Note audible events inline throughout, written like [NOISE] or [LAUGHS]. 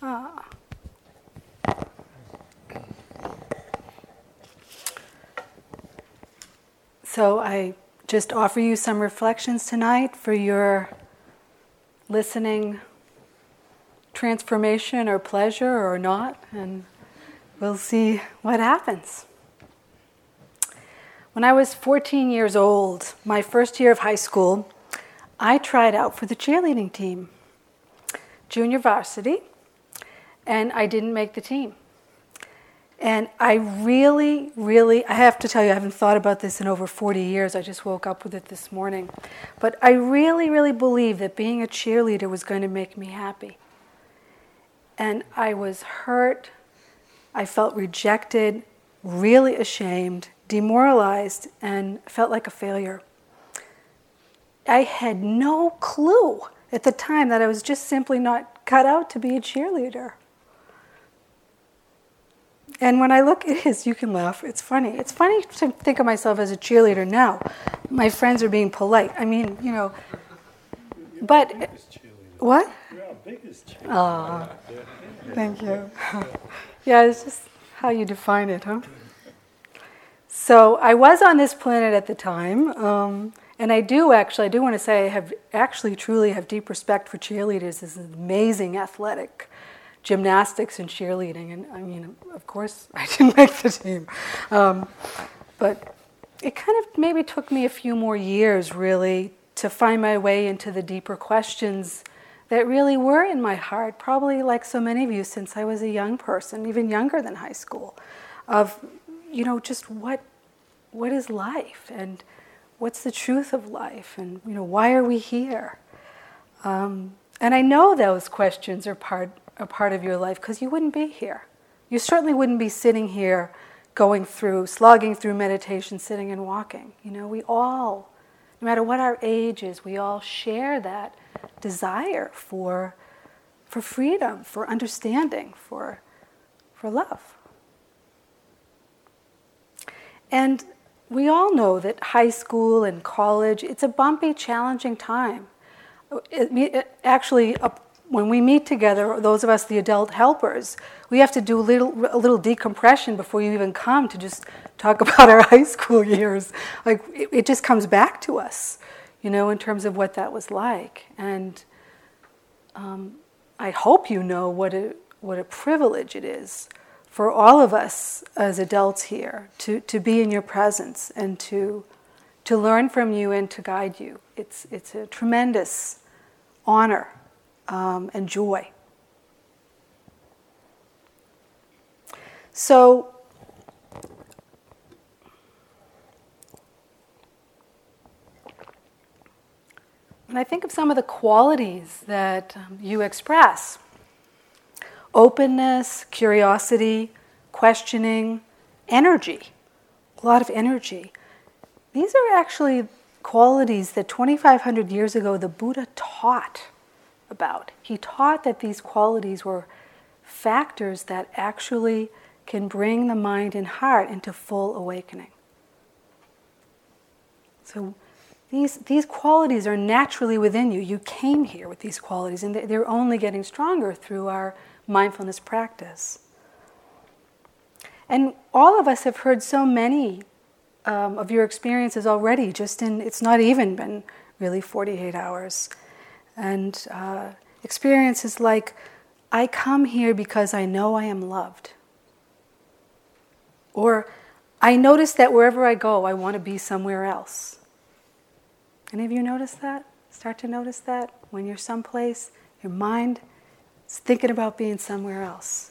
Ah. So I just offer you some reflections tonight for your listening transformation or pleasure or not, and we'll see what happens. When I was 14 years old, my first year of high school, I tried out for the cheerleading team, junior varsity, and I didn't make the team. And I really, really, I have to tell you, I haven't thought about this in over 40 years. I just woke up with it this morning. But I really, really believed that being a cheerleader was going to make me happy. And I was hurt. I felt rejected, really ashamed, demoralized, and felt like a failure. I had no clue at the time that I was just simply not cut out to be a cheerleader. And when I look at his, you can laugh. It's funny. It's funny to think of myself as a cheerleader now. My friends are being polite. I mean, you know, but what? Oh, thank you. [LAUGHS] yeah, it's just how you define it, huh? So I was on this planet at the time, um, and I do actually, I do want to say, I have actually truly have deep respect for cheerleaders. This is amazing athletic gymnastics and cheerleading. And I mean, of course, [LAUGHS] I didn't make the team. Um, but it kind of maybe took me a few more years, really, to find my way into the deeper questions that really were in my heart, probably like so many of you since I was a young person, even younger than high school, of, you know, just what, what is life and what's the truth of life and, you know, why are we here? Um, and I know those questions are part a part of your life because you wouldn't be here. You certainly wouldn't be sitting here going through, slogging through meditation, sitting and walking. You know, we all, no matter what our age is, we all share that desire for, for freedom, for understanding, for, for love. And we all know that high school and college, it's a bumpy, challenging time. It, it, actually, a when we meet together, those of us, the adult helpers, we have to do a little, a little decompression before you even come to just talk [LAUGHS] about our high school years. Like, it, it just comes back to us, you know, in terms of what that was like. And um, I hope you know what a, what a privilege it is for all of us as adults here to, to be in your presence and to, to learn from you and to guide you. It's, it's a tremendous honor um, and joy. So, when I think of some of the qualities that um, you express openness, curiosity, questioning, energy, a lot of energy. These are actually qualities that 2,500 years ago the Buddha taught about. He taught that these qualities were factors that actually can bring the mind and heart into full awakening. So these, these qualities are naturally within you. You came here with these qualities, and they're only getting stronger through our mindfulness practice. And all of us have heard so many um, of your experiences already, just in, it's not even been really 48 hours and uh, experiences like, I come here because I know I am loved. Or, I notice that wherever I go, I want to be somewhere else. Any of you notice that? Start to notice that when you're someplace, your mind is thinking about being somewhere else.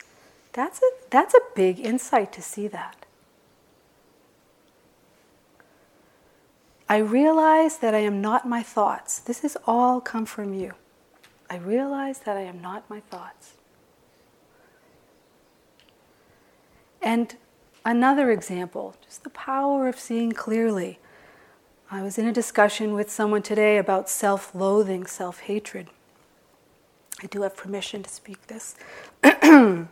That's a, that's a big insight to see that. I realize that I am not my thoughts. This has all come from you. I realize that I am not my thoughts. And another example, just the power of seeing clearly. I was in a discussion with someone today about self loathing, self hatred. I do have permission to speak this. [CLEARS THROAT] and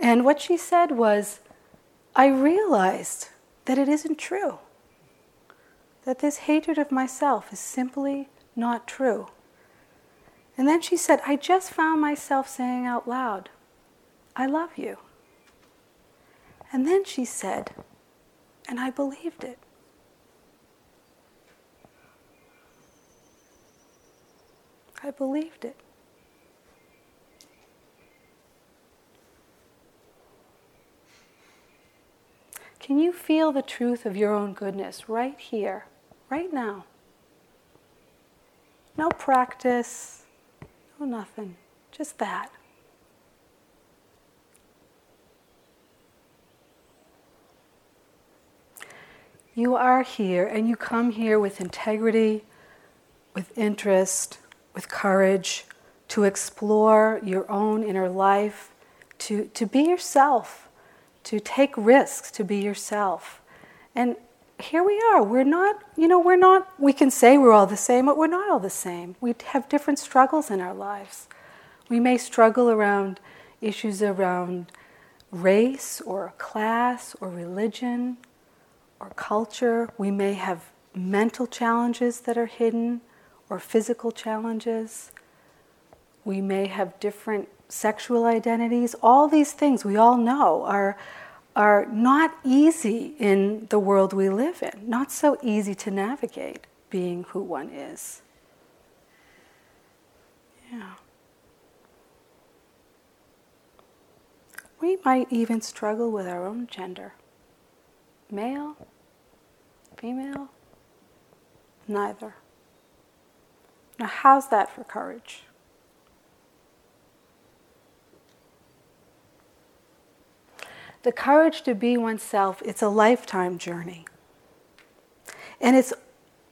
what she said was, I realized that it isn't true that this hatred of myself is simply not true. And then she said, I just found myself saying out loud, I love you. And then she said, and I believed it. I believed it. Can you feel the truth of your own goodness right here, right now? No practice, no nothing, just that. You are here and you come here with integrity, with interest, with courage to explore your own inner life, to, to be yourself, to take risks to be yourself. And here we are. We're not, you know, we're not, we can say we're all the same, but we're not all the same. We have different struggles in our lives. We may struggle around issues around race or class or religion or culture. We may have mental challenges that are hidden or physical challenges. We may have different sexual identities. All these things we all know are, are not easy in the world we live in, not so easy to navigate being who one is. Yeah. We might even struggle with our own gender male, female, neither. Now, how's that for courage? The courage to be oneself, it's a lifetime journey. And it's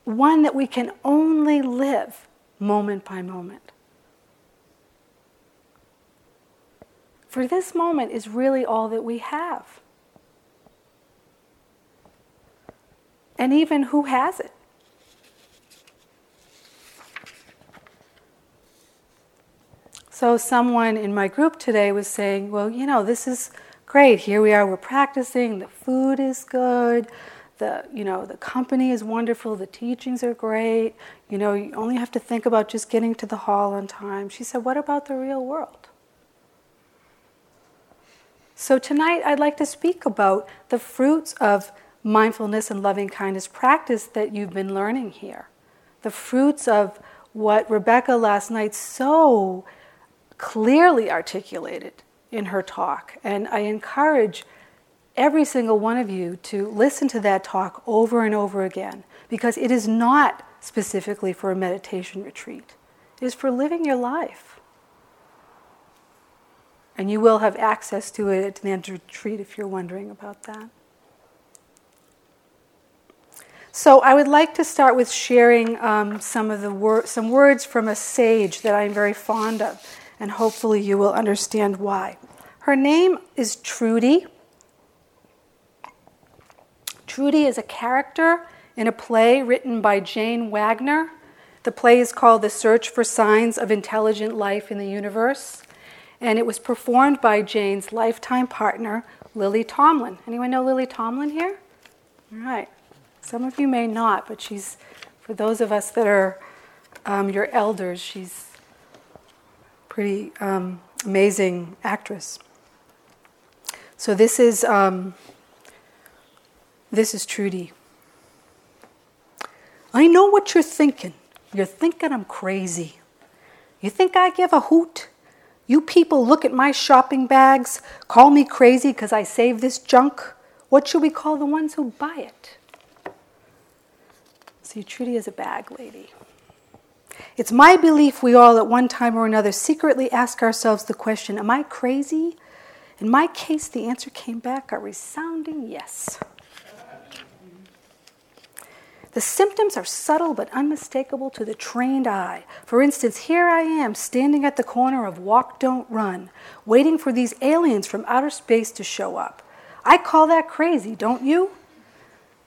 one that we can only live moment by moment. For this moment is really all that we have. And even who has it? So, someone in my group today was saying, Well, you know, this is great. Here we are, we're practicing, the food is good, the, you know, the company is wonderful, the teachings are great. You know, you only have to think about just getting to the hall on time. She said, What about the real world? So, tonight I'd like to speak about the fruits of mindfulness and loving kindness practice that you've been learning here. The fruits of what Rebecca last night so clearly articulated in her talk. And I encourage every single one of you to listen to that talk over and over again because it is not specifically for a meditation retreat, it is for living your life. And you will have access to it at the end of retreat if you're wondering about that. So I would like to start with sharing um, some of the wor- some words from a sage that I'm very fond of and hopefully you will understand why. Her name is Trudy. Trudy is a character in a play written by Jane Wagner. The play is called The Search for Signs of Intelligent Life in the Universe, and it was performed by Jane's lifetime partner, Lily Tomlin. Anyone know Lily Tomlin here? All right. Some of you may not, but she's, for those of us that are um, your elders, she's pretty um, amazing actress. So this is um, this is Trudy. I know what you're thinking. You're thinking I'm crazy. You think I give a hoot? You people look at my shopping bags, call me crazy because I save this junk. What should we call the ones who buy it? See, Trudy is a bag lady. It's my belief we all, at one time or another, secretly ask ourselves the question Am I crazy? In my case, the answer came back a resounding yes. The symptoms are subtle but unmistakable to the trained eye. For instance, here I am standing at the corner of Walk Don't Run, waiting for these aliens from outer space to show up. I call that crazy, don't you?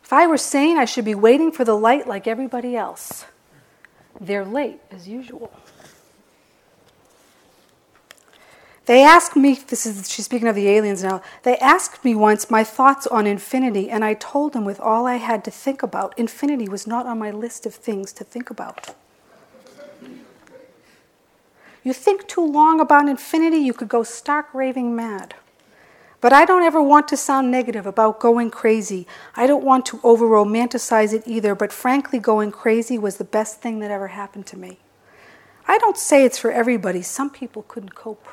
If I were sane, I should be waiting for the light like everybody else. They're late, as usual. They asked me, this is, she's speaking of the aliens now, they asked me once my thoughts on infinity, and I told them with all I had to think about, infinity was not on my list of things to think about. You think too long about infinity, you could go stark raving mad. But I don't ever want to sound negative about going crazy. I don't want to over romanticize it either, but frankly, going crazy was the best thing that ever happened to me. I don't say it's for everybody, some people couldn't cope.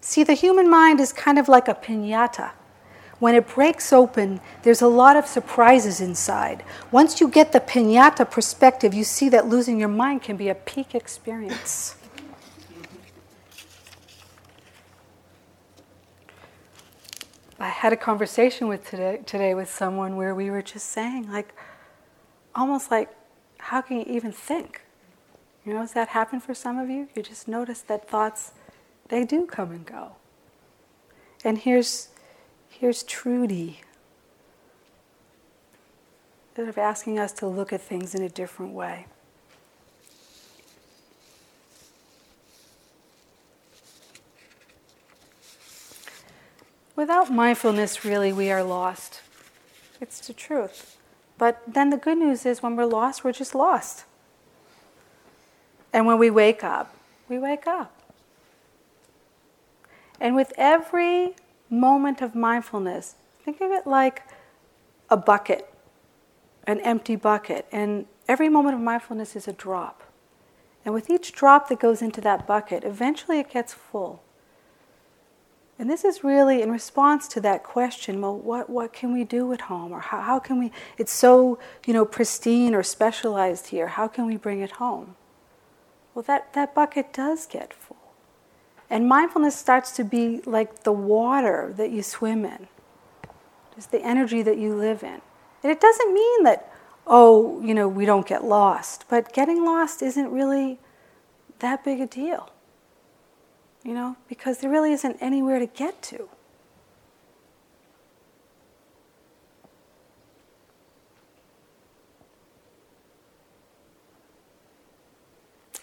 See, the human mind is kind of like a pinata. When it breaks open, there's a lot of surprises inside. Once you get the pinata perspective, you see that losing your mind can be a peak experience. I had a conversation with today, today with someone where we were just saying, like, almost like, how can you even think? You know, does that happen for some of you? You just notice that thoughts they do come and go. And here's, here's Trudy, sort of asking us to look at things in a different way. Without mindfulness, really, we are lost. It's the truth. But then the good news is when we're lost, we're just lost. And when we wake up, we wake up. And with every moment of mindfulness, think of it like a bucket, an empty bucket. And every moment of mindfulness is a drop. And with each drop that goes into that bucket, eventually it gets full. And this is really in response to that question well, what, what can we do at home? Or how, how can we, it's so, you know, pristine or specialized here, how can we bring it home? Well, that, that bucket does get full. And mindfulness starts to be like the water that you swim in, just the energy that you live in. And it doesn't mean that, oh, you know, we don't get lost, but getting lost isn't really that big a deal, you know, because there really isn't anywhere to get to.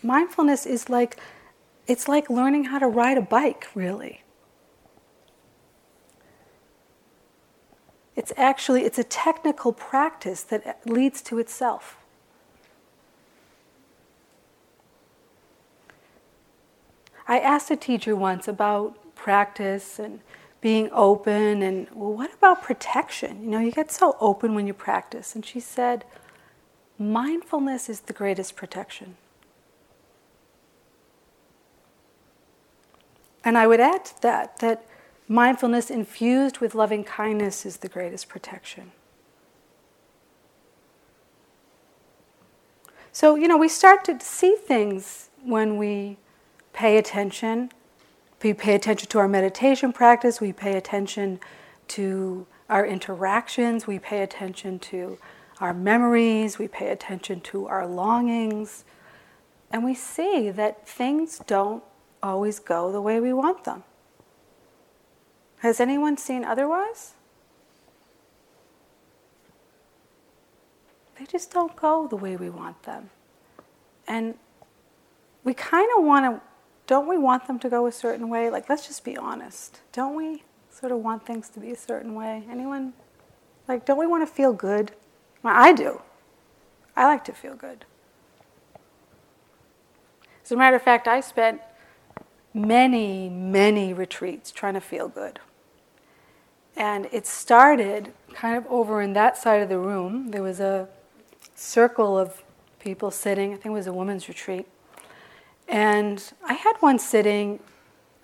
Mindfulness is like it's like learning how to ride a bike, really. It's actually it's a technical practice that leads to itself. I asked a teacher once about practice and being open and well what about protection? You know, you get so open when you practice and she said mindfulness is the greatest protection. And I would add to that that mindfulness infused with loving kindness is the greatest protection. So, you know, we start to see things when we pay attention. We pay attention to our meditation practice, we pay attention to our interactions, we pay attention to our memories, we pay attention to our longings, and we see that things don't always go the way we want them. Has anyone seen otherwise? They just don't go the way we want them. And we kind of want to, don't we want them to go a certain way? Like, let's just be honest. Don't we sort of want things to be a certain way? Anyone? Like, don't we want to feel good? Well, I do. I like to feel good. As a matter of fact, I spent many, many retreats trying to feel good. And it started kind of over in that side of the room. There was a circle of people sitting, I think it was a women's retreat. And I had one sitting,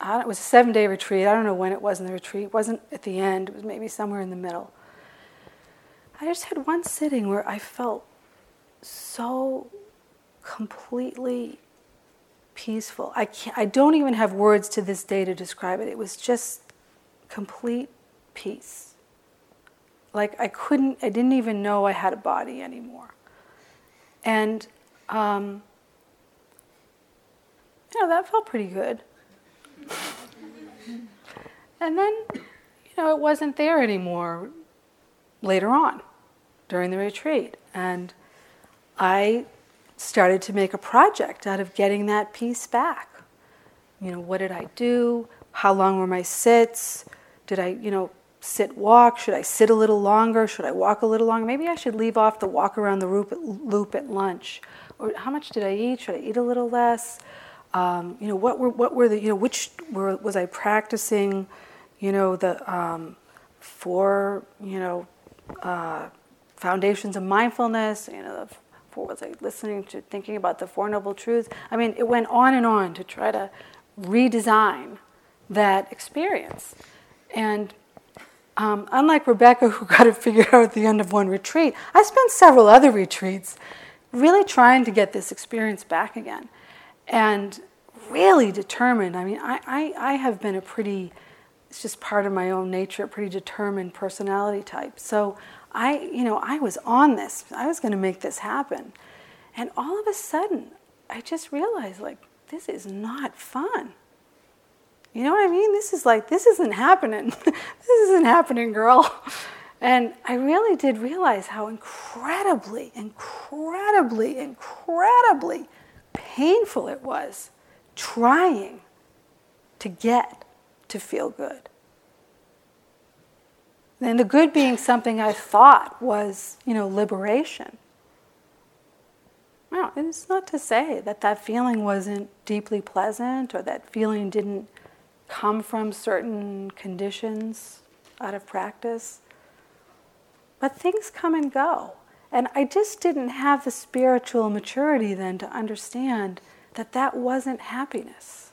it was a seven day retreat. I don't know when it was in the retreat. It wasn't at the end, it was maybe somewhere in the middle. I just had one sitting where I felt so completely peaceful. I, I don't even have words to this day to describe it. It was just complete peace. Like I couldn't, I didn't even know I had a body anymore. And, um, you know, that felt pretty good. and then, you know, it wasn't there anymore later on during the retreat. And I started to make a project out of getting that peace back. You know, what did I do? How long were my sits? Did I, you know, sit walk? Should I sit a little longer? Should I walk a little longer? Maybe I should leave off the walk around the loop at, lunch. Or how much did I eat? Should I eat a little less? Um, you know, what were what were the you know which were was I practicing? You know the um, four you know uh, foundations of mindfulness. You know, the four was I listening to thinking about the four noble truths? I mean, it went on and on to try to redesign that experience. And um, unlike Rebecca, who [LAUGHS] got it figured out at the end of one retreat, I spent several other retreats really trying to get this experience back again. And really determined. I mean, I, I, I have been a pretty, it's just part of my own nature, a pretty determined personality type. So I, you know, I was on this. I was going to make this happen. And all of a sudden, I just realized, like, this is not fun. You know what I mean? This is like, this isn't happening. [LAUGHS] this isn't happening, girl. And I really did realize how incredibly, incredibly, incredibly painful it was trying to get to feel good. And the good being something I thought was, you know, liberation. Well, it's not to say that that feeling wasn't deeply pleasant or that feeling didn't come from certain conditions out of practice. But things come and go. And I just didn't have the spiritual maturity then to understand that that wasn't happiness.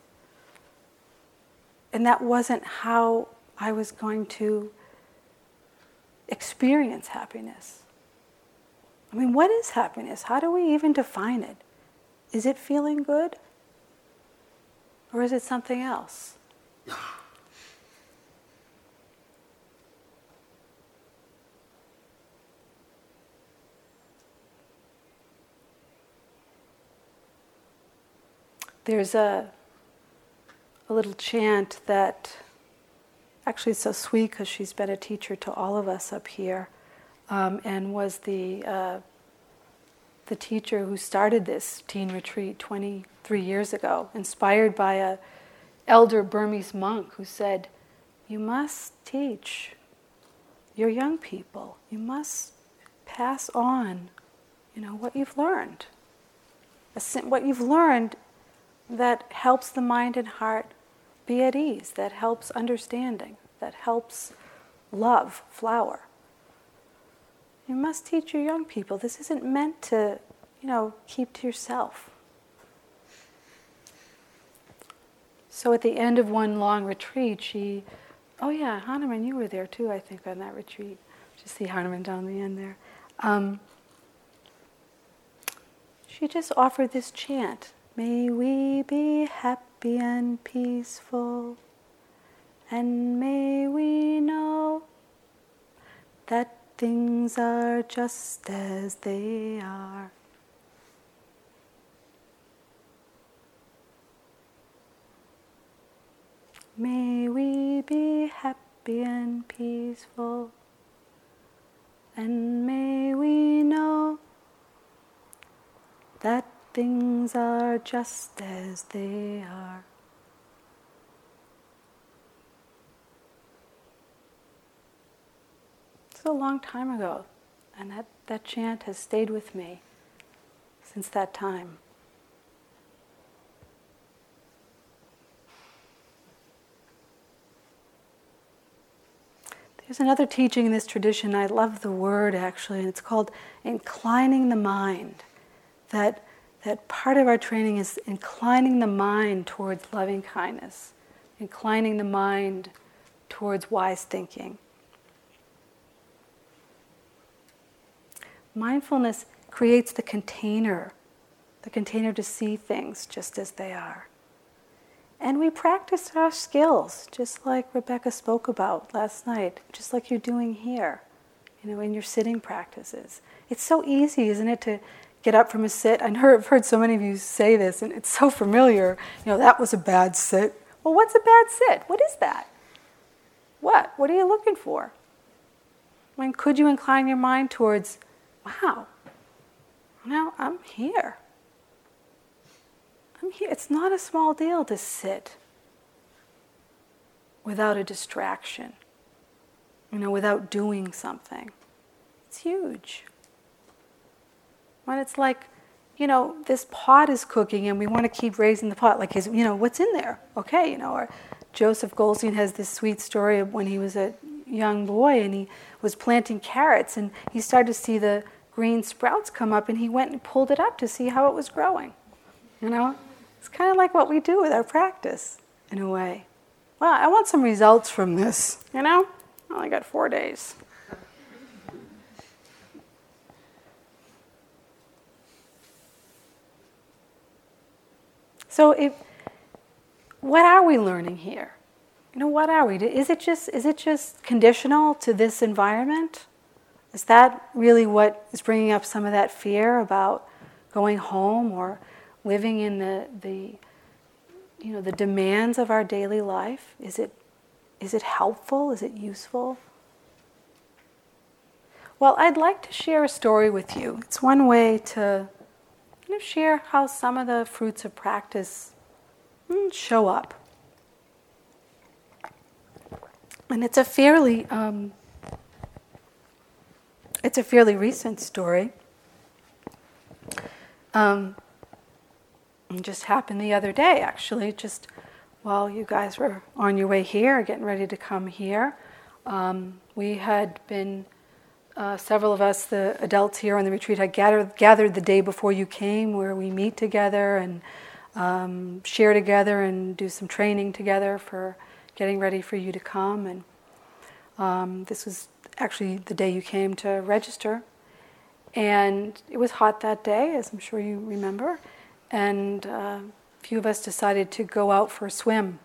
And that wasn't how I was going to experience happiness. I mean, what is happiness? How do we even define it? Is it feeling good? Or is it something else? There's a, a little chant that actually so sweet because she's been a teacher to all of us up here um, and was the, uh, the teacher who started this teen retreat 23 years ago, inspired by a elder Burmese monk who said, You must teach your young people, you must pass on you know, what you've learned. What you've learned that helps the mind and heart be at ease, that helps understanding, that helps love flower. You must teach your young people. This isn't meant to, you know, keep to yourself. So at the end of one long retreat, she, oh yeah, Hanuman, you were there too, I think, on that retreat. Just see Hanuman down the end there. Um, she just offered this chant May we be happy and peaceful, and may we know that things are just as they are. May we be happy and peaceful, and may we know that things are just as they are. It's a long time ago, and that, that chant has stayed with me since that time. There's another teaching in this tradition, I love the word actually, and it's called inclining the mind. That that part of our training is inclining the mind towards loving kindness, inclining the mind towards wise thinking. Mindfulness creates the container, the container to see things just as they are. And we practice our skills, just like Rebecca spoke about last night, just like you're doing here, you know, in your sitting practices. It's so easy, isn't it, to get up from a sit. I've heard so many of you say this, and it's so familiar. You know, that was a bad sit. Well, what's a bad sit? What is that? What? What are you looking for? I mean, could you incline your mind towards, wow, now I'm here. I'm here. It's not a small deal to sit without a distraction. you know, without doing something. It's huge. When it's like, you know, this pot is cooking and we want to keep raising the pot, like you know, what's in there? Okay, you know, or Joseph Goldstein has this sweet story of when he was a young boy and he was planting carrots and he started to see the green sprouts come up and he went and pulled it up to see how it was growing. You know? It's kind of like what we do with our practice, in a way. Well, I want some results from this, you know? I only got four days. So if what are we learning here? You know, what are we? Is it just is it just conditional to this environment? Is that really what is bringing up some of that fear about going home or living in the, the you know the demands of our daily life? Is it is it helpful? Is it useful? Well, I'd like to share a story with you. It's one way to you know, share how some of the fruits of practice mm, show up. And it's a fairly um, it's a fairly recent story. Um, just happened the other day, actually, just while you guys were on your way here, getting ready to come here. Um, we had been, uh, several of us, the adults here on the retreat, had gathered, gathered the day before you came, where we meet together and um, share together and do some training together for getting ready for you to come. And um, this was actually the day you came to register. And it was hot that day, as I'm sure you remember. And uh, a few of us decided to go out for a swim.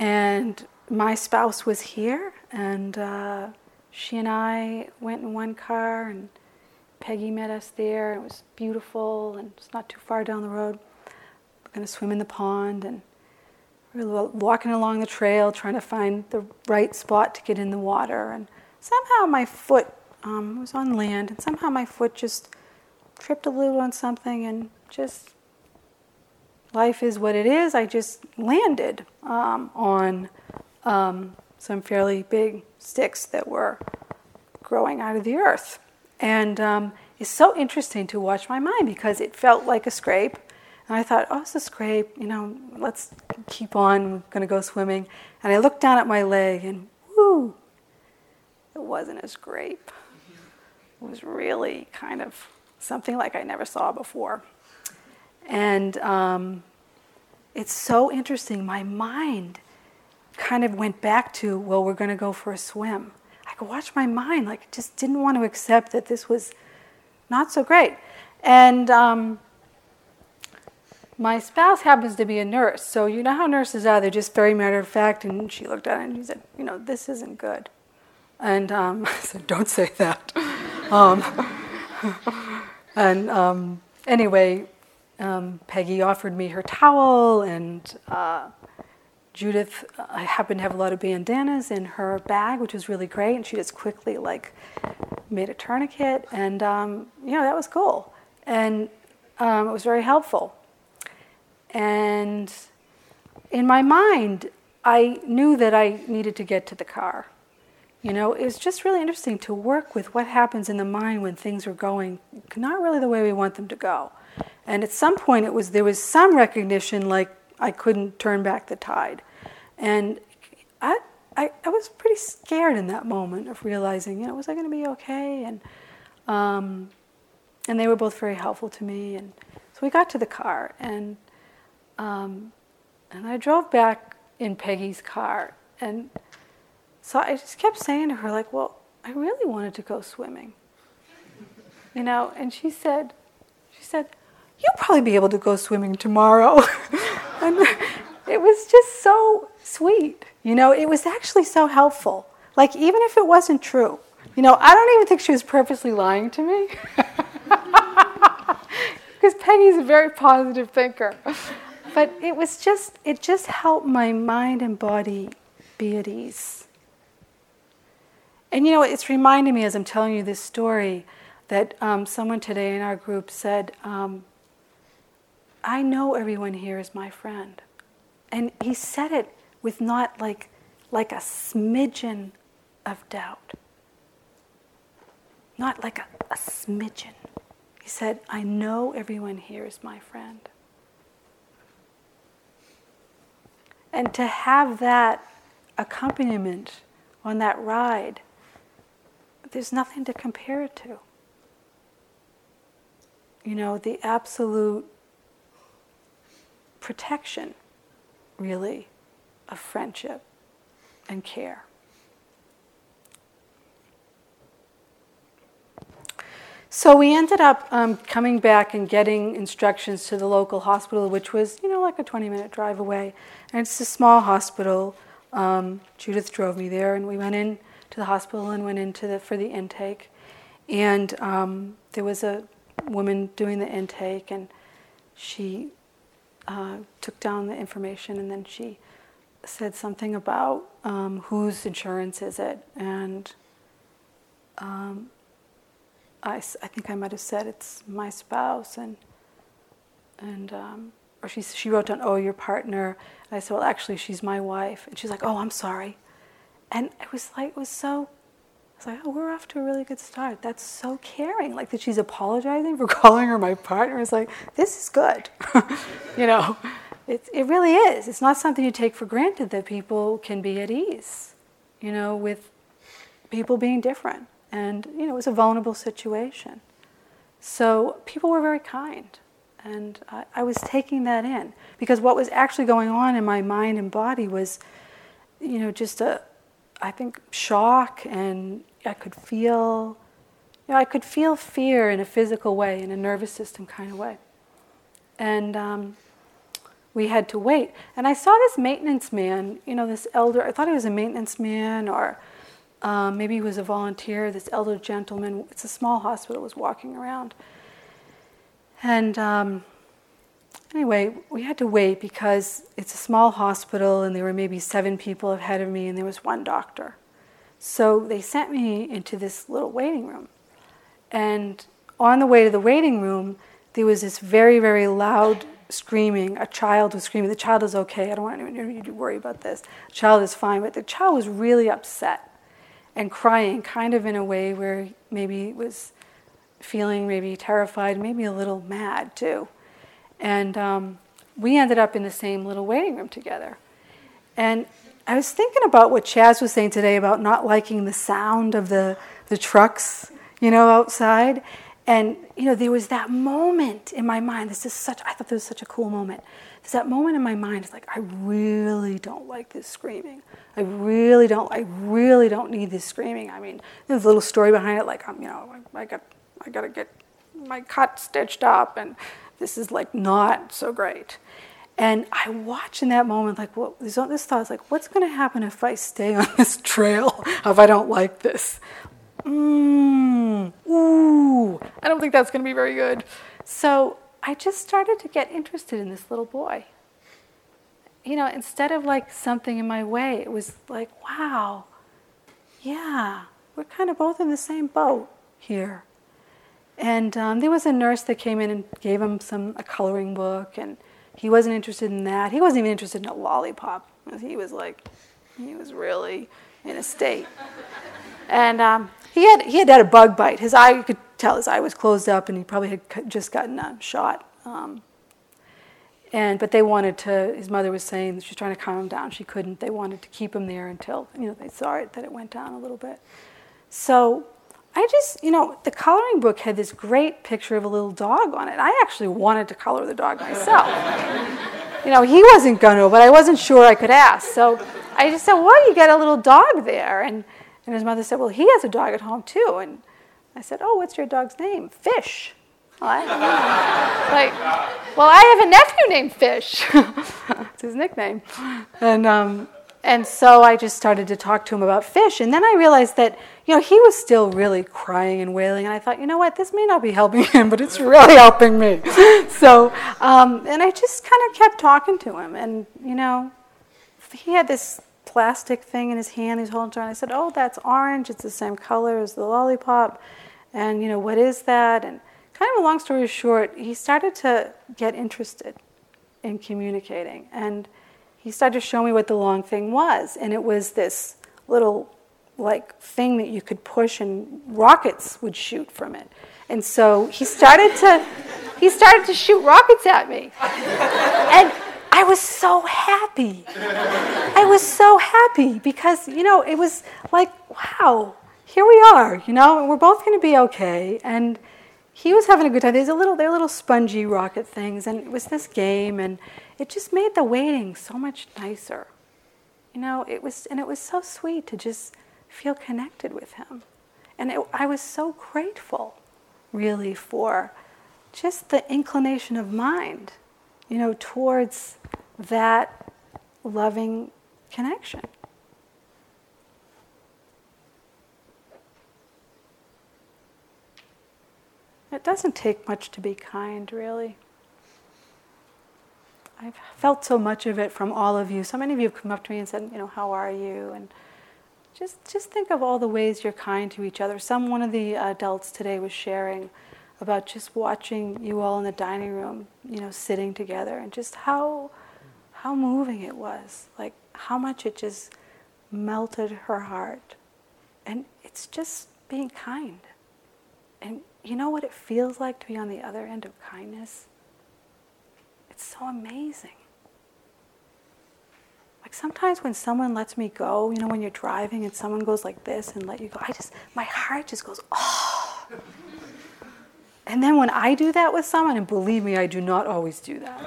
And my spouse was here, and uh, she and I went in one car, and Peggy met us there. It was beautiful, and it's not too far down the road. We're going to swim in the pond, and we were walking along the trail trying to find the right spot to get in the water. And somehow my foot um, was on land, and somehow my foot just tripped a little on something, and just life is what it is. I just landed um, on um, some fairly big sticks that were growing out of the earth. And um, it's so interesting to watch my mind because it felt like a scrape and I thought, oh, it's a scrape, you know, let's keep on, to go swimming. And I looked down at my leg and whoo, it wasn't a scrape. It was really kind of something like I never saw before. And um, it's so interesting. My mind kind of went back to, well, we're going to go for a swim. I could watch my mind, like, just didn't want to accept that this was not so great. And um, my spouse happens to be a nurse, so you know how nurses are, they're just very matter of fact. And she looked at it and she said, You know, this isn't good. And um, [LAUGHS] I said, Don't say that. um, [LAUGHS] and um, anyway, um, Peggy offered me her towel, and uh, Judith, I happened to have a lot of bandanas in her bag, which was really great. And she just quickly, like, made a tourniquet, and, um, you know, that was cool. And um, it was very helpful. And in my mind, I knew that I needed to get to the car. You know, it's just really interesting to work with what happens in the mind when things are going not really the way we want them to go. And at some point, it was there was some recognition, like I couldn't turn back the tide, and I I, I was pretty scared in that moment of realizing, you know, was I going to be okay? And um, and they were both very helpful to me, and so we got to the car, and um, and I drove back in Peggy's car. And so I just kept saying to her, like, well, I really wanted to go swimming. You know, and she said, she said, you'll probably be able to go swimming tomorrow. [LAUGHS] it was just so sweet. You know, it was actually so helpful. Like, even if it wasn't true, you know, I don't even think she was purposely lying to me. [LAUGHS] Because Peggy's a very positive thinker but it was just it just helped my mind and body be at ease and you know it's reminding me as i'm telling you this story that um, someone today in our group said um, i know everyone here is my friend and he said it with not like like a smidgen of doubt. Not like a, a smidgen. He said, I know everyone here is my friend. And to have that accompaniment on that ride, there's nothing to compare it to. You know, the absolute protection, really, of friendship and care. So we ended up um, coming back and getting instructions to the local hospital, which was, you know, like a 20 minute drive away. And it's a small hospital. Um, Judith drove me there, and we went in to the hospital and went into the for the intake. And um, there was a woman doing the intake, and she uh, took down the information, and then she said something about um, whose insurance is it, and um, I, I think I might have said it's my spouse, and and um, or she she wrote down, oh, your partner. And I said, well, actually, she's my wife, and she's like, oh, I'm sorry, and it was like it was so. I was like, oh, we're off to a really good start. That's so caring. Like that she's apologizing for [LAUGHS] calling her my partner. It's like this is good, [LAUGHS] you know. It, it really is. It's not something you take for granted that people can be at ease, you know, with people being different. And, you know, it was a vulnerable situation. So people were very kind. And I, I was taking that in because what was actually going on in my mind and body was, you know, just a, I think, shock, and I could feel, you know, I could feel fear in a physical way, in a nervous system kind of way. And um, we had to wait. And I saw this maintenance man, you know, this elder, I thought he was a maintenance man or um, maybe he was a volunteer. This elder gentleman, it's a small hospital, was walking around. And um, anyway, we had to wait because it's a small hospital and there were maybe seven people ahead of me and there was one doctor. So they sent me into this little waiting room. And on the way to the waiting room, there was this very, very loud screaming. A child was screaming. The child is okay. I don't want anyone to worry about this. The child is fine. But the child was really upset and crying, kind of in a way where maybe was feeling maybe terrified, maybe a little mad too. And um, we ended up in the same little waiting room together. And I was thinking about what Chaz was saying today about not liking the sound of the, the trucks, you know, outside. And, you know, there was that moment in my mind. This is such, I thought this was such a cool moment. There's that moment in my mind, it's like, I really don't like this screaming. I really don't, I really don't need this screaming. I mean, there's a little story behind it, like, I'm, you know, I got, I got to get my cut stitched up, and this is like not so great. And I watch in that moment, like, well, this thought like, what's going to happen if I stay on [LAUGHS] this trail if I don't like this? Mmm, ooh, I don't think that's going to be very good. So I just started to get interested in this little boy. You know, instead of like something in my way, it was like, wow, yeah, we're kind of both in the same boat here. And um, there was a nurse that came in and gave him some a coloring book, and he wasn't interested in that. He wasn't even interested in a lollipop. He was like, he was really in a state. And um, he had he had had a bug bite. His eye, you could tell his eye was closed up, and he probably had just gotten a shot. Um, and but they wanted to. His mother was saying she was trying to calm him down. She couldn't. They wanted to keep him there until you know they saw it that it went down a little bit. So I just, you know, the coloring book had this great picture of a little dog on it. I actually wanted to color the dog myself. you know, he wasn't going to, but I wasn't sure I could ask. So I just said, well, you got a little dog there. And and his mother said, Well, he has a dog at home too. And I said, Oh, what's your dog's name? Fish. What? like, well, I have a nephew named Fish. [LAUGHS] it's his nickname. And, um, and so I just started to talk to him about fish. And then I realized that, you know, he was still really crying and wailing. And I thought, you know what, this may not be helping him, but it's really helping me. [LAUGHS] so, um, and I just kind of kept talking to him. And, you know, he had this plastic thing in his hand he's holding on. I said, "Oh, that's orange. It's the same color as the lollipop." And you know, what is that? And kind of a long story short, he started to get interested in communicating, and he started to show me what the long thing was. And it was this little like thing that you could push and rockets would shoot from it. And so he started to he started to shoot rockets at me. And I was so happy. I was so happy because, you know, it was like, wow, here we are, you know, and we're both going to be okay. And he was having a good time. There's a little, they're little spongy rocket things, and it was this game, and it just made the waiting so much nicer. You know, it was, and it was so sweet to just feel connected with him. And it, I was so grateful, really, for just the inclination of mind, you know, towards that loving connection. It doesn't take much to be kind, really. I've felt so much of it from all of you. So many of you have come up to me and said, you know, how are you? And just just think of all the ways you're kind to each other. Some one of the adults today was sharing about just watching you all in the dining room, you know, sitting together, and just how how moving it was. Like how much it just melted her heart. And it's just being kind. And you know what it feels like to be on the other end of kindness? It's so amazing. Like sometimes when someone lets me go, you know, when you're driving and someone goes like this and let you go, I just, my heart just goes, oh. And then when I do that with someone, and believe me, I do not always do that,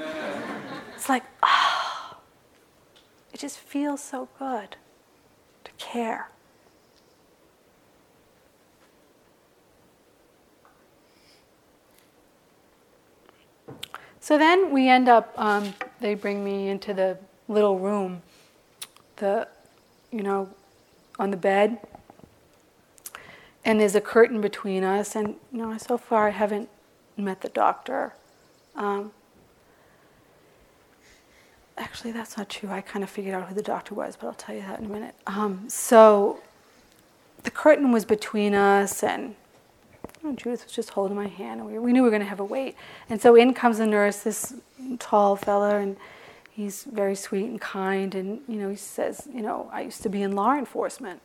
it's like, oh. It just feels so good to care. So then we end up, um, they bring me into the little room, the, you know, on the bed. And there's a curtain between us. And, you know, so far I haven't met the doctor. Um, actually, that's not true. I kind of figured out who the doctor was, but I'll tell you that in a minute. Um, so the curtain was between us, and oh, Judith was just holding my hand, and we, we knew we were going to have a wait. And so in comes the nurse, this tall fella, and he's very sweet and kind. And you know, he says, you know, I used to be in law enforcement.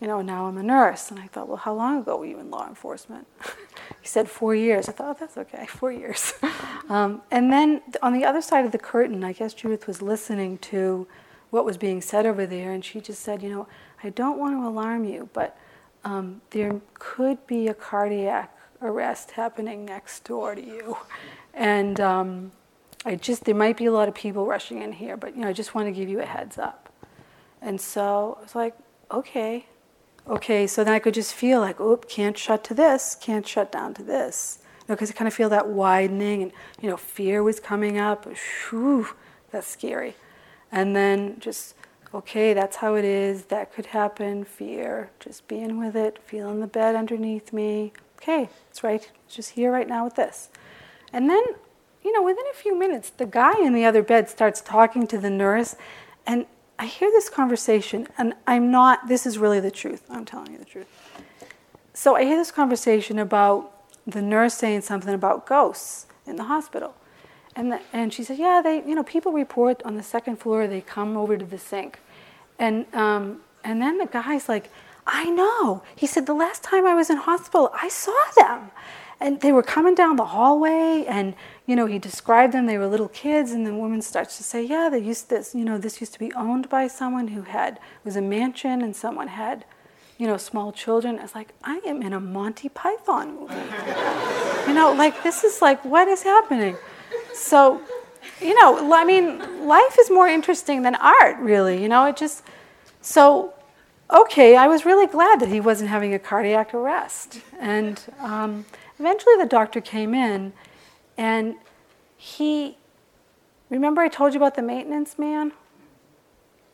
You know, now I'm a nurse. And I thought, well, how long ago were you in law enforcement? [LAUGHS] he said four years. I thought, oh, that's okay, [LAUGHS] four years. [LAUGHS] um, and then on the other side of the curtain, I guess Judith was listening to what was being said over there, and she just said, you know, I don't want to alarm you, but um, there could be a cardiac arrest happening next door to you. And um, I just, there might be a lot of people rushing in here, but you know, I just want to give you a heads up. And so I was like, okay, okay. So then I could just feel like, oop, can't shut to this, can't shut down to this. You know, because I kind of feel that widening and, you know, fear was coming up. Whew, that's scary. And then just okay, that's how it is, that could happen, fear, just being with it, feeling the bed underneath me. Okay, it's right, it's just here right now with this. And then, you know, within a few minutes, the guy in the other bed starts talking to the nurse, and I hear this conversation, and I'm not, this is really the truth, I'm telling you the truth. So I hear this conversation about the nurse saying something about ghosts in the hospital. And, the, and she said, yeah, they, you know, people report on the second floor, they come over to the sink. And, um, and then the guy's like, I know. He said, the last time I was in hospital, I saw them. And they were coming down the hallway, and, you know, he described them. They were little kids, and the woman starts to say, yeah, they used this, you know, this used to be owned by someone who had, was a mansion, and someone had, you know, small children. I was like, I am in a Monty Python movie. [LAUGHS] you know, like, this is like, what is happening? So, you know, I mean, life is more interesting than art, really. You know, it just, so, okay, I was really glad that he wasn't having a cardiac arrest. And um, eventually the doctor came in and he, remember I told you about the maintenance man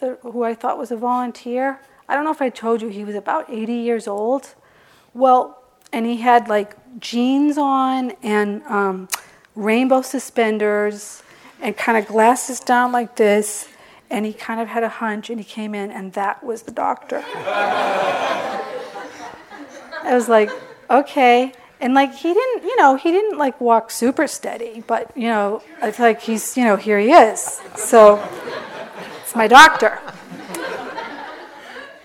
the, who I thought was a volunteer? I don't know if I told you he was about 80 years old. Well, and he had like jeans on and um, rainbow suspenders and kind of glasses down like this. And he kind of had a hunch and he came in, and that was the doctor. I was like, okay. And like he didn't, you know, he didn't like walk super steady, but you know, it's like he's, you know, here he is. So it's my doctor.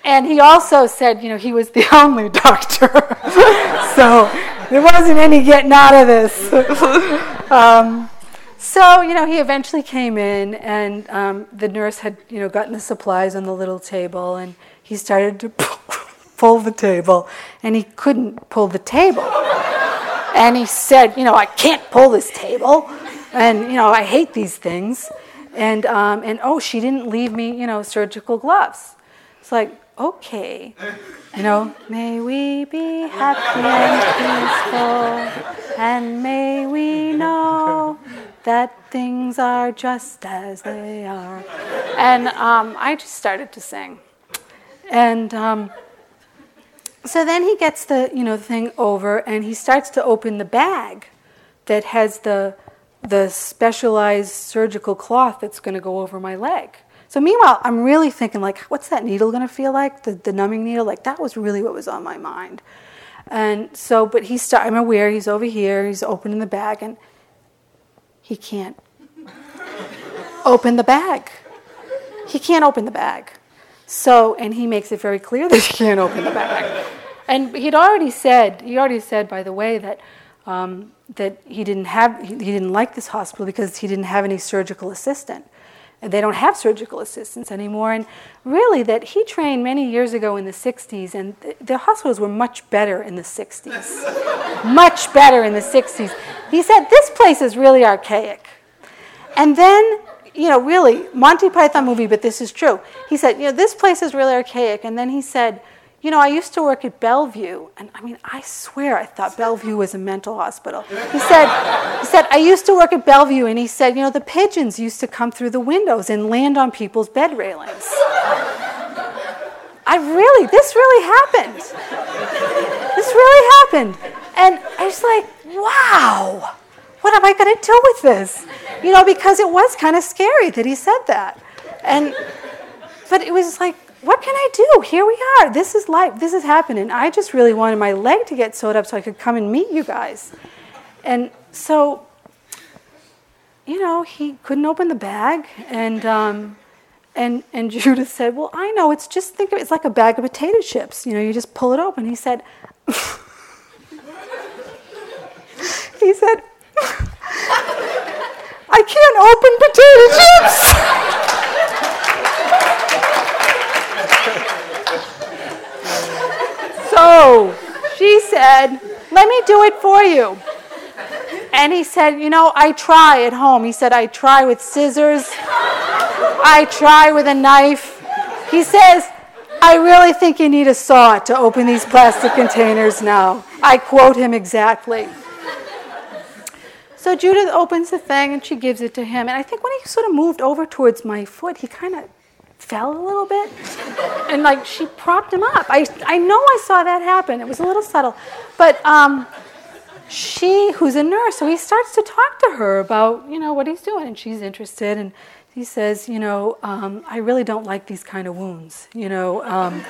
And he also said, you know, he was the [LAUGHS] only doctor. [LAUGHS] so there wasn't any getting out of this. [LAUGHS] um, so, you know, he eventually came in, and um, the nurse had, you know, gotten the supplies on the little table, and he started to [LAUGHS] pull the table, and he couldn't pull the table. and he said, you know, I can't pull this table, and, you know, I hate these things. And, um, and oh, she didn't leave me, you know, surgical gloves. It's like, okay. You know, may we be happy and peaceful, and may we know that things are just as they are. And um, I just started to sing. And um, so then he gets the you know thing over, and he starts to open the bag that has the the specialized surgical cloth that's going to go over my leg. So meanwhile, I'm really thinking like, what's that needle going to feel like? The, the numbing needle, like that was really what was on my mind. And so, but he's, start, I'm aware he's over here, he's opening the bag, and he can't [LAUGHS] open the bag. He can't open the bag. So, and he makes it very clear that he can't open the bag. And he'd already said, he already said, by the way, that um, that he didn't have, he, he didn't like this hospital because he didn't have any surgical assistant they don't have surgical assistants anymore. And really, that he trained many years ago in the 60s, and the, the hospitals were much better in the 60s. [LAUGHS] much better in the 60s. He said, This place is really archaic. And then, you know, really, Monty Python movie, but this is true. He said, You know, this place is really archaic. And then he said, you know, I used to work at Bellevue, and I mean, I swear I thought Bellevue was a mental hospital. He said, he said, I used to work at Bellevue, and he said, you know, the pigeons used to come through the windows and land on people's bed railings. I really, this really happened. This really happened. And I was like, wow, what am I going to do with this? You know, because it was kind of scary that he said that. And, but it was like, what can I do? Here we are. This is life. This is happening. I just really wanted my leg to get sewed up so I could come and meet you guys. And so, you know, he couldn't open the bag, and um, and and [LAUGHS] Judith said, "Well, I know. It's just think of it, it's like a bag of potato chips. You know, you just pull it open." He said, [LAUGHS] "He said, [LAUGHS] I can't open potato chips." So she said, Let me do it for you. And he said, You know, I try at home. He said, I try with scissors, I try with a knife. He says, I really think you need a saw to open these plastic containers now. I quote him exactly. So Judith opens the thing and she gives it to him. And I think when he sort of moved over towards my foot, he kind of fell a little bit and like she propped him up. I, I know I saw that happen. It was a little subtle. But um, she, who's a nurse, so he starts to talk to her about, you know, what he's doing. And she's interested. And he says, you know, um, I really don't like these kind of wounds. You know, um,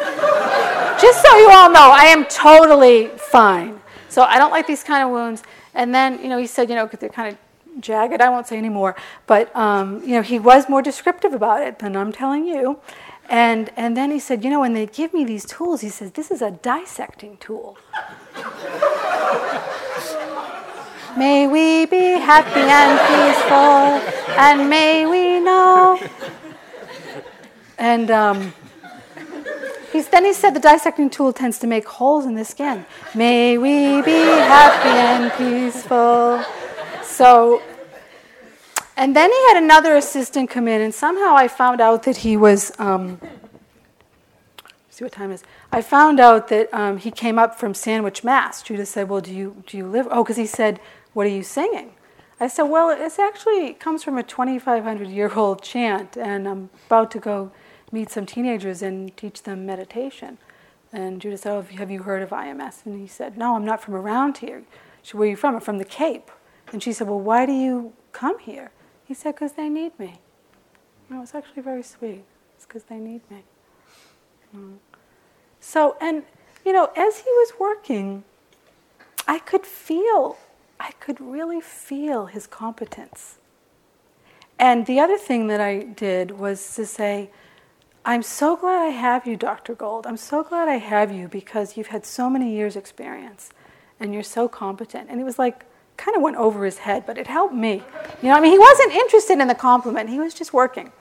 just so you all know, I am totally fine. So I don't like these kind of wounds. And then, you know, he said, you know, because they're kind of jagged. I won't say anymore, but um, you know, he was more descriptive about it than I'm telling you. And and then he said, you know, when they give me these tools, he says, this is a dissecting tool. may we be happy and peaceful, and may we know. And um, He's, then he said the dissecting tool tends to make holes in the skin. May we be happy and peaceful. So, and then he had another assistant come in, and somehow I found out that he was. Um, see what time is. I found out that um, he came up from Sandwich, Mass. Judith said, "Well, do you do you live?" Oh, because he said, "What are you singing?" I said, "Well, it actually comes from a 2,500 year old chant, and I'm about to go meet some teenagers and teach them meditation." And Judith said, "Oh, have you heard of IMS?" And he said, "No, I'm not from around here." She "Where are you from?" I'm from the Cape. And she said, Well, why do you come here? He said, Because they need me. And it was actually very sweet. It's because they need me. Mm. So, and, you know, as he was working, I could feel, I could really feel his competence. and the other thing that I did was to say, I'm so glad I have you, Dr. Gold. I'm so glad I have you because you've had so many years' experience and you're so competent. And it was like, kind of went over his head, but it helped me. You know, I mean, he wasn't interested in the compliment, he was just working.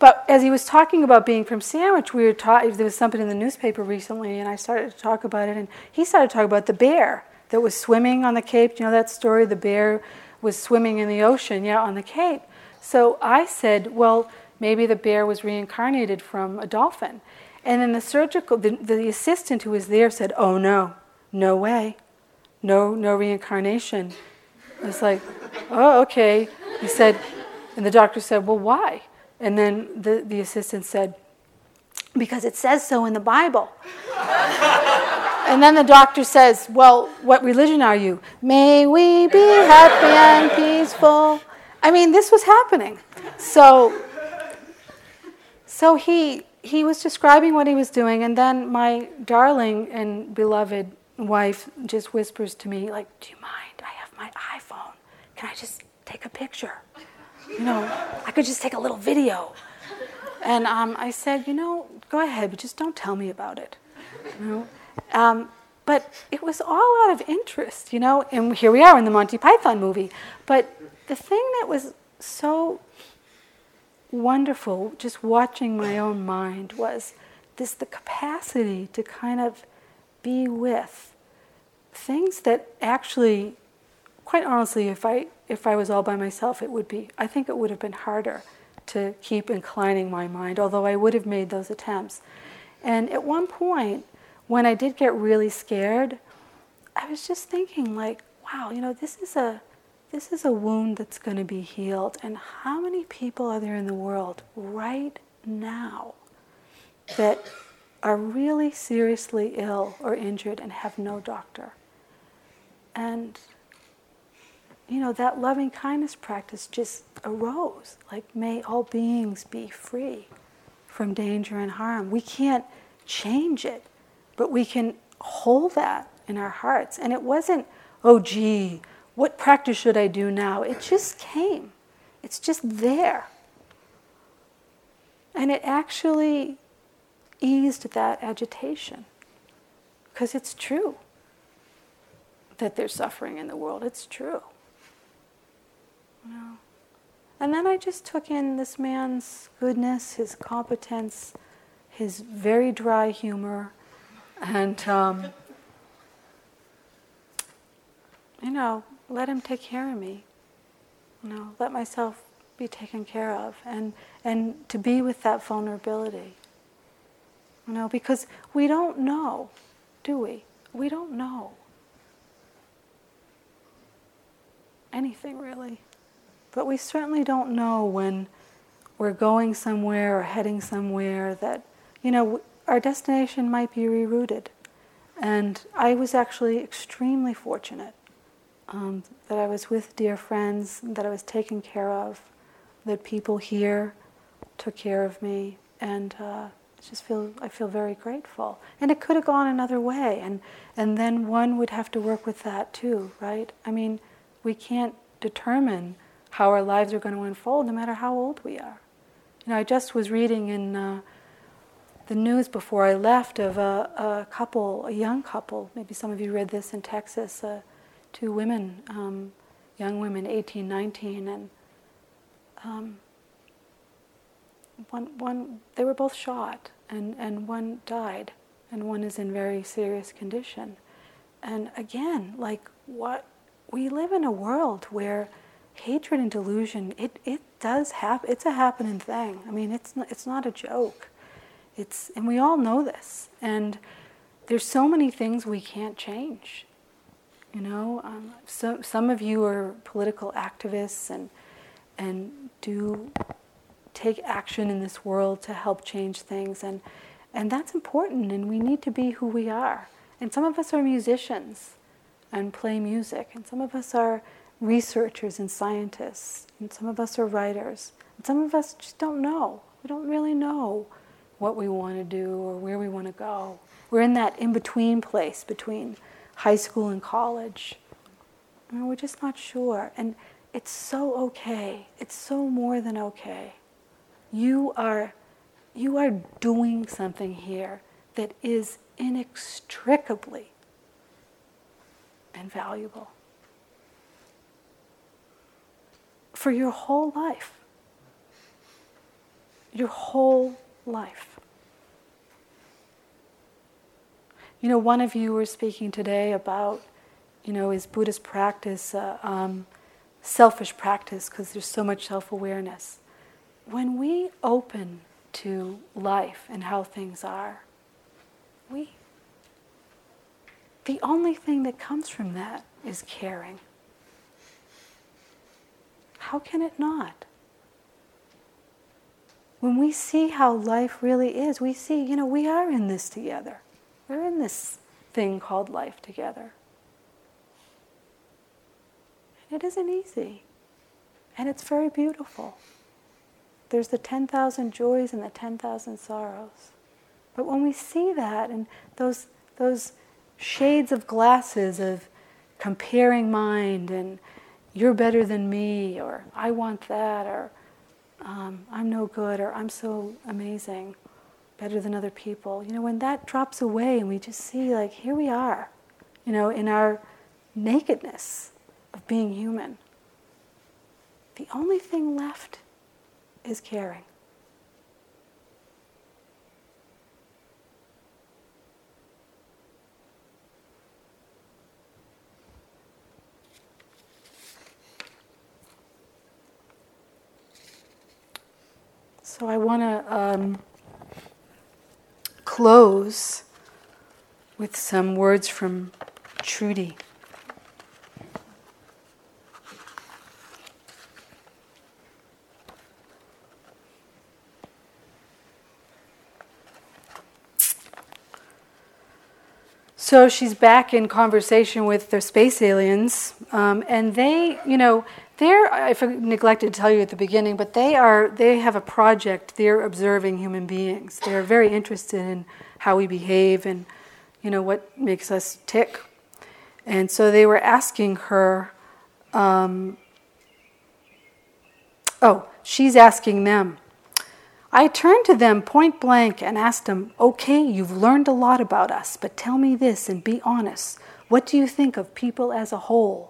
But as he was talking about being from Sandwich, we were ta- there was something in the newspaper recently, and I started to talk about it, and he started to talk about the bear that was swimming on the Cape. You know that story? The bear was swimming in the ocean, yeah, on the Cape. So I said, well, maybe the bear was reincarnated from a dolphin. And then the surgical, the, the assistant who was there said, oh no, no way, no, no reincarnation. I was like, oh, okay. He said, and the doctor said, well, why? And then the, the assistant said, because it says so in the Bible. and then the doctor says, Well, what religion are you? May we be happy and peaceful. I mean, this was happening. So, so he, he was describing what he was doing, and then my darling and beloved wife just whispers to me, like, Do you mind? My iPhone. Can I just take a picture? You know, I could just take a little video. And um, I said, You know, go ahead, but just don't tell me about it. You know? Um, but it was all out of interest, you know, and here we are in the Monty Python movie. But the thing that was so wonderful, just watching my own mind, was this the capacity to kind of be with things that actually, quite honestly, if I if I was all by myself, it would be. I think it would have been harder to keep inclining my mind, although I would have made those attempts. And at one point, when I did get really scared, I was just thinking, like, wow, you know, this is a this is a wound that's going to be healed. And how many people are there in the world right now that are really seriously ill or injured and have no doctor? And, you know, that loving kindness practice just arose. Like, may all beings be free from danger and harm. We can't change it, but we can hold that in our hearts. And it wasn't, oh, gee, what practice should I do now? It just came. It's just there. And it actually eased that agitation. Because it's true that there's suffering in the world. It's true. Know? And then I just took in this man's goodness, his competence, his very dry humor, and, um, you know, let him take care of me. You know, let myself be taken care of and and to be with that vulnerability. You know, because we don't know, do we? We don't know anything really. But we certainly don't know when we're going somewhere or heading somewhere that, you know, our destination might be rerouted. And I was actually extremely fortunate um, that I was with dear friends, that I was taken care of, that people here took care of me, and uh, I just feel I feel very grateful. And it could have gone another way, and and then one would have to work with that too, right? I mean, we can't determine how our lives are going to unfold, no matter how old we are. You know, I just was reading in. Uh, the news before I left of a, a, couple, a young couple, maybe some of you read this in Texas, uh, two women, um, young women, 18, 19, and um, one, one, they were both shot, and, and one died, and one is in very serious condition. And again, like what we live in a world where hatred and delusion, it, it does happen. It's a happening thing. I mean, it's not, it's not a joke. It's, and we all know this. And there's so many things we can't change. You know, um, so, some of you are political activists and, and do take action in this world to help change things. And, and that's important, and we need to be who we are. And some of us are musicians and play music, and some of us are researchers and scientists, and some of us are writers, and some of us just don't know. We don't really know what we want to do or where we want to go. We're in that in between place between high school and college. And we're just not sure. And it's so okay. It's so more than okay. You are, you are doing something here that is inextricably invaluable for your whole life. Your whole life. You know, one of you were speaking today about, you know, is Buddhist practice uh, um, selfish practice because there's so much self awareness. When we open to life and how things are, we, the only thing that comes from that is caring. How can it not? When we see how life really is, we see, you know, we are in this together. We're in this thing called life together. And it isn't easy. And it's very beautiful. There's the 10,000 joys and the 10,000 sorrows. But when we see that and those, those shades of glasses of comparing mind and you're better than me, or I want that, or um, I'm no good, or I'm so amazing, better than other people. You know, when that drops away and we just see, like, here we are, you know, in our nakedness of being human, the only thing left is caring. So I want to um, close with some words from Trudy. So she's back in conversation with the space aliens, um, and they, you know, they're, I neglected to tell you at the beginning, but they are, they have a project. They're observing human beings. They're very interested in how we behave and, you know, what makes us tick. And so they were asking her, um, oh, she's asking them. I turned to them point blank and asked them, okay, you've learned a lot about us, but tell me this and be honest. What do you think of people as a whole?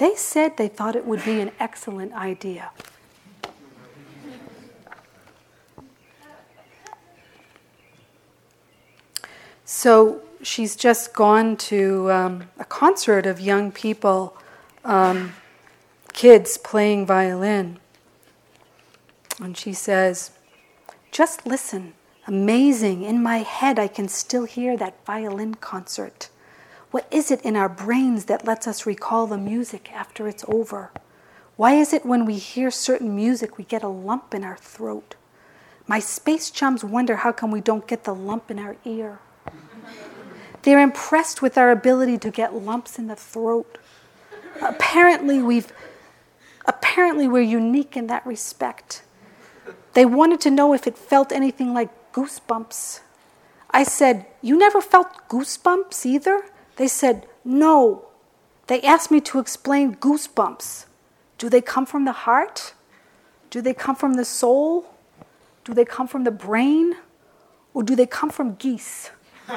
They said they thought it would be an excellent idea. So she's just gone to um, a concert of young people, um, kids playing violin. And she says, Just listen. Amazing. In my head, I can still hear that violin concert. What is it in our brains that lets us recall the music after it's over? Why is it when we hear certain music we get a lump in our throat? My space chums wonder how come we don't get the lump in our ear. They're impressed with our ability to get lumps in the throat. Apparently we've apparently we're unique in that respect. They wanted to know if it felt anything like goosebumps. I said, You never felt goosebumps either? They said, No. They asked me to explain goosebumps. Do they come from the heart? Do they come from the soul? Do they come from the brain? Or do they come from geese? [LAUGHS]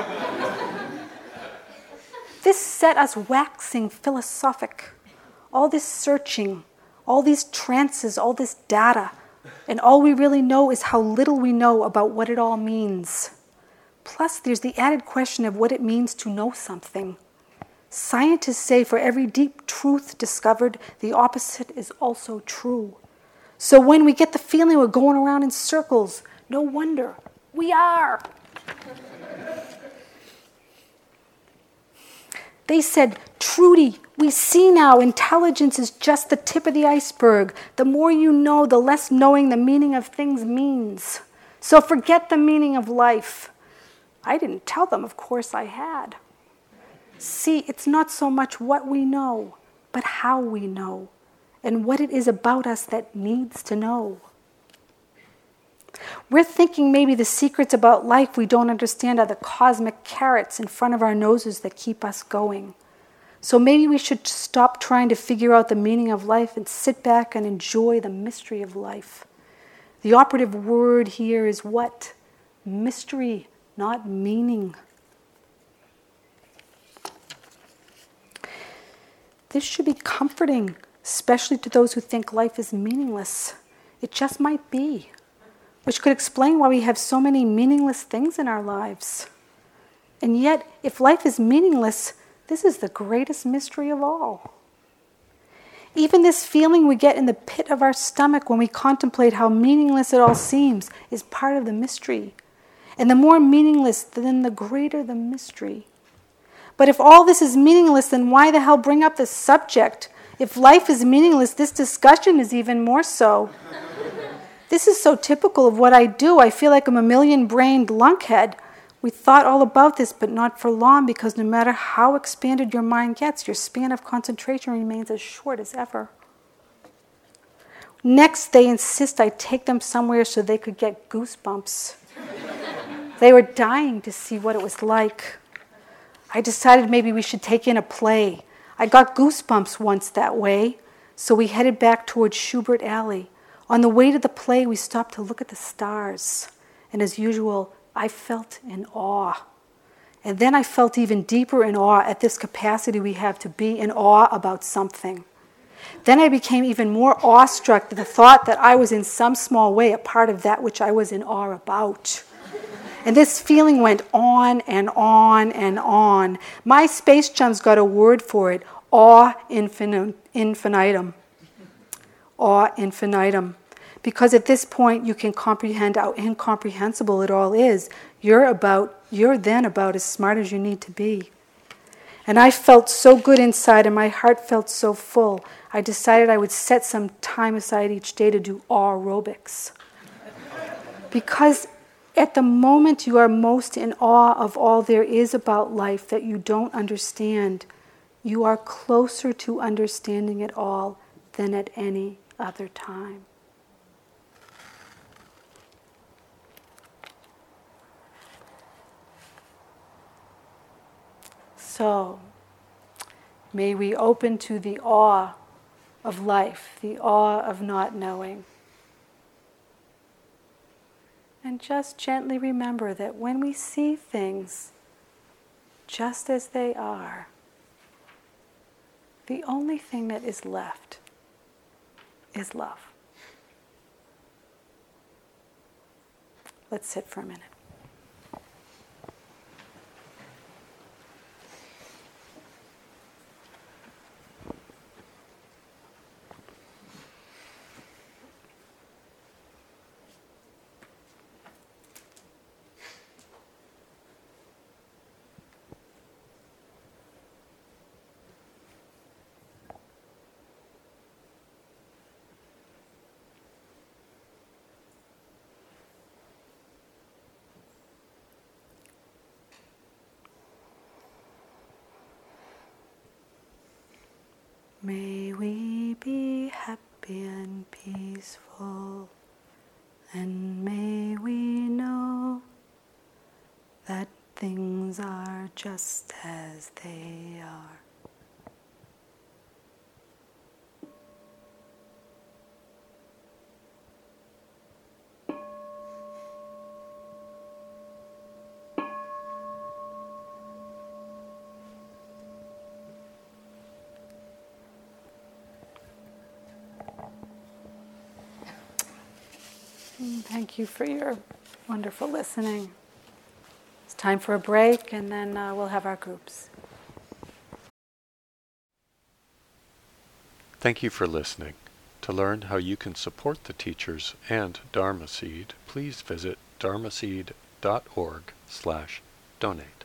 this set us waxing philosophic. All this searching, all these trances, all this data, and all we really know is how little we know about what it all means. Plus, there's the added question of what it means to know something. Scientists say for every deep truth discovered, the opposite is also true. So when we get the feeling we're going around in circles, no wonder we are. They said, Trudy, we see now intelligence is just the tip of the iceberg. The more you know, the less knowing the meaning of things means. So forget the meaning of life. I didn't tell them, of course I had. See, it's not so much what we know, but how we know, and what it is about us that needs to know. We're thinking maybe the secrets about life we don't understand are the cosmic carrots in front of our noses that keep us going. So maybe we should stop trying to figure out the meaning of life and sit back and enjoy the mystery of life. The operative word here is what? Mystery, not meaning. This should be comforting, especially to those who think life is meaningless. It just might be, which could explain why we have so many meaningless things in our lives. And yet, if life is meaningless, this is the greatest mystery of all. Even this feeling we get in the pit of our stomach when we contemplate how meaningless it all seems is part of the mystery. And the more meaningless, then the greater the mystery. But if all this is meaningless, then why the hell bring up the subject? If life is meaningless, this discussion is even more so. this is so typical of what I do. I feel like I'm a million brained lunkhead we thought all about this, but not for long, because no matter how expanded your mind gets, your span of concentration remains as short as ever. Next, they insist I take them somewhere so they could get goosebumps. They were dying to see what it was like. I decided maybe we should take in a play. I got goosebumps once that way, so we headed back towards Shubert Alley. On the way to the play, we stopped to look at the stars. And as usual, I felt in awe. And then I felt even deeper in awe at this capacity we have to be in awe about something. Then I became even more awestruck at the thought that I was in some small way a part of that which I was in awe about. And this feeling went on and on and on. My space chums got a word for it awe infinitum. Awe infinitum because at this point you can comprehend how incomprehensible it all is. You're about you're then about as smart as you need to be. And I felt so good inside and my heart felt so full. I decided I would set some time aside each day to do aerobics. because at the moment you are most in awe of all there is about life that you don't understand, you are closer to understanding it all than at any other time. So, may we open to the awe of life, the awe of not knowing. And just gently remember that when we see things just as they are, the only thing that is left is love. Let's sit for a minute. May we be happy and peaceful, and may we know that things are just as they are. Thank you for your wonderful listening. Time for a break, and then uh, we'll have our groups. Thank you for listening. To learn how you can support the teachers and Dharma Seed, please visit dharmaseed.org slash donate.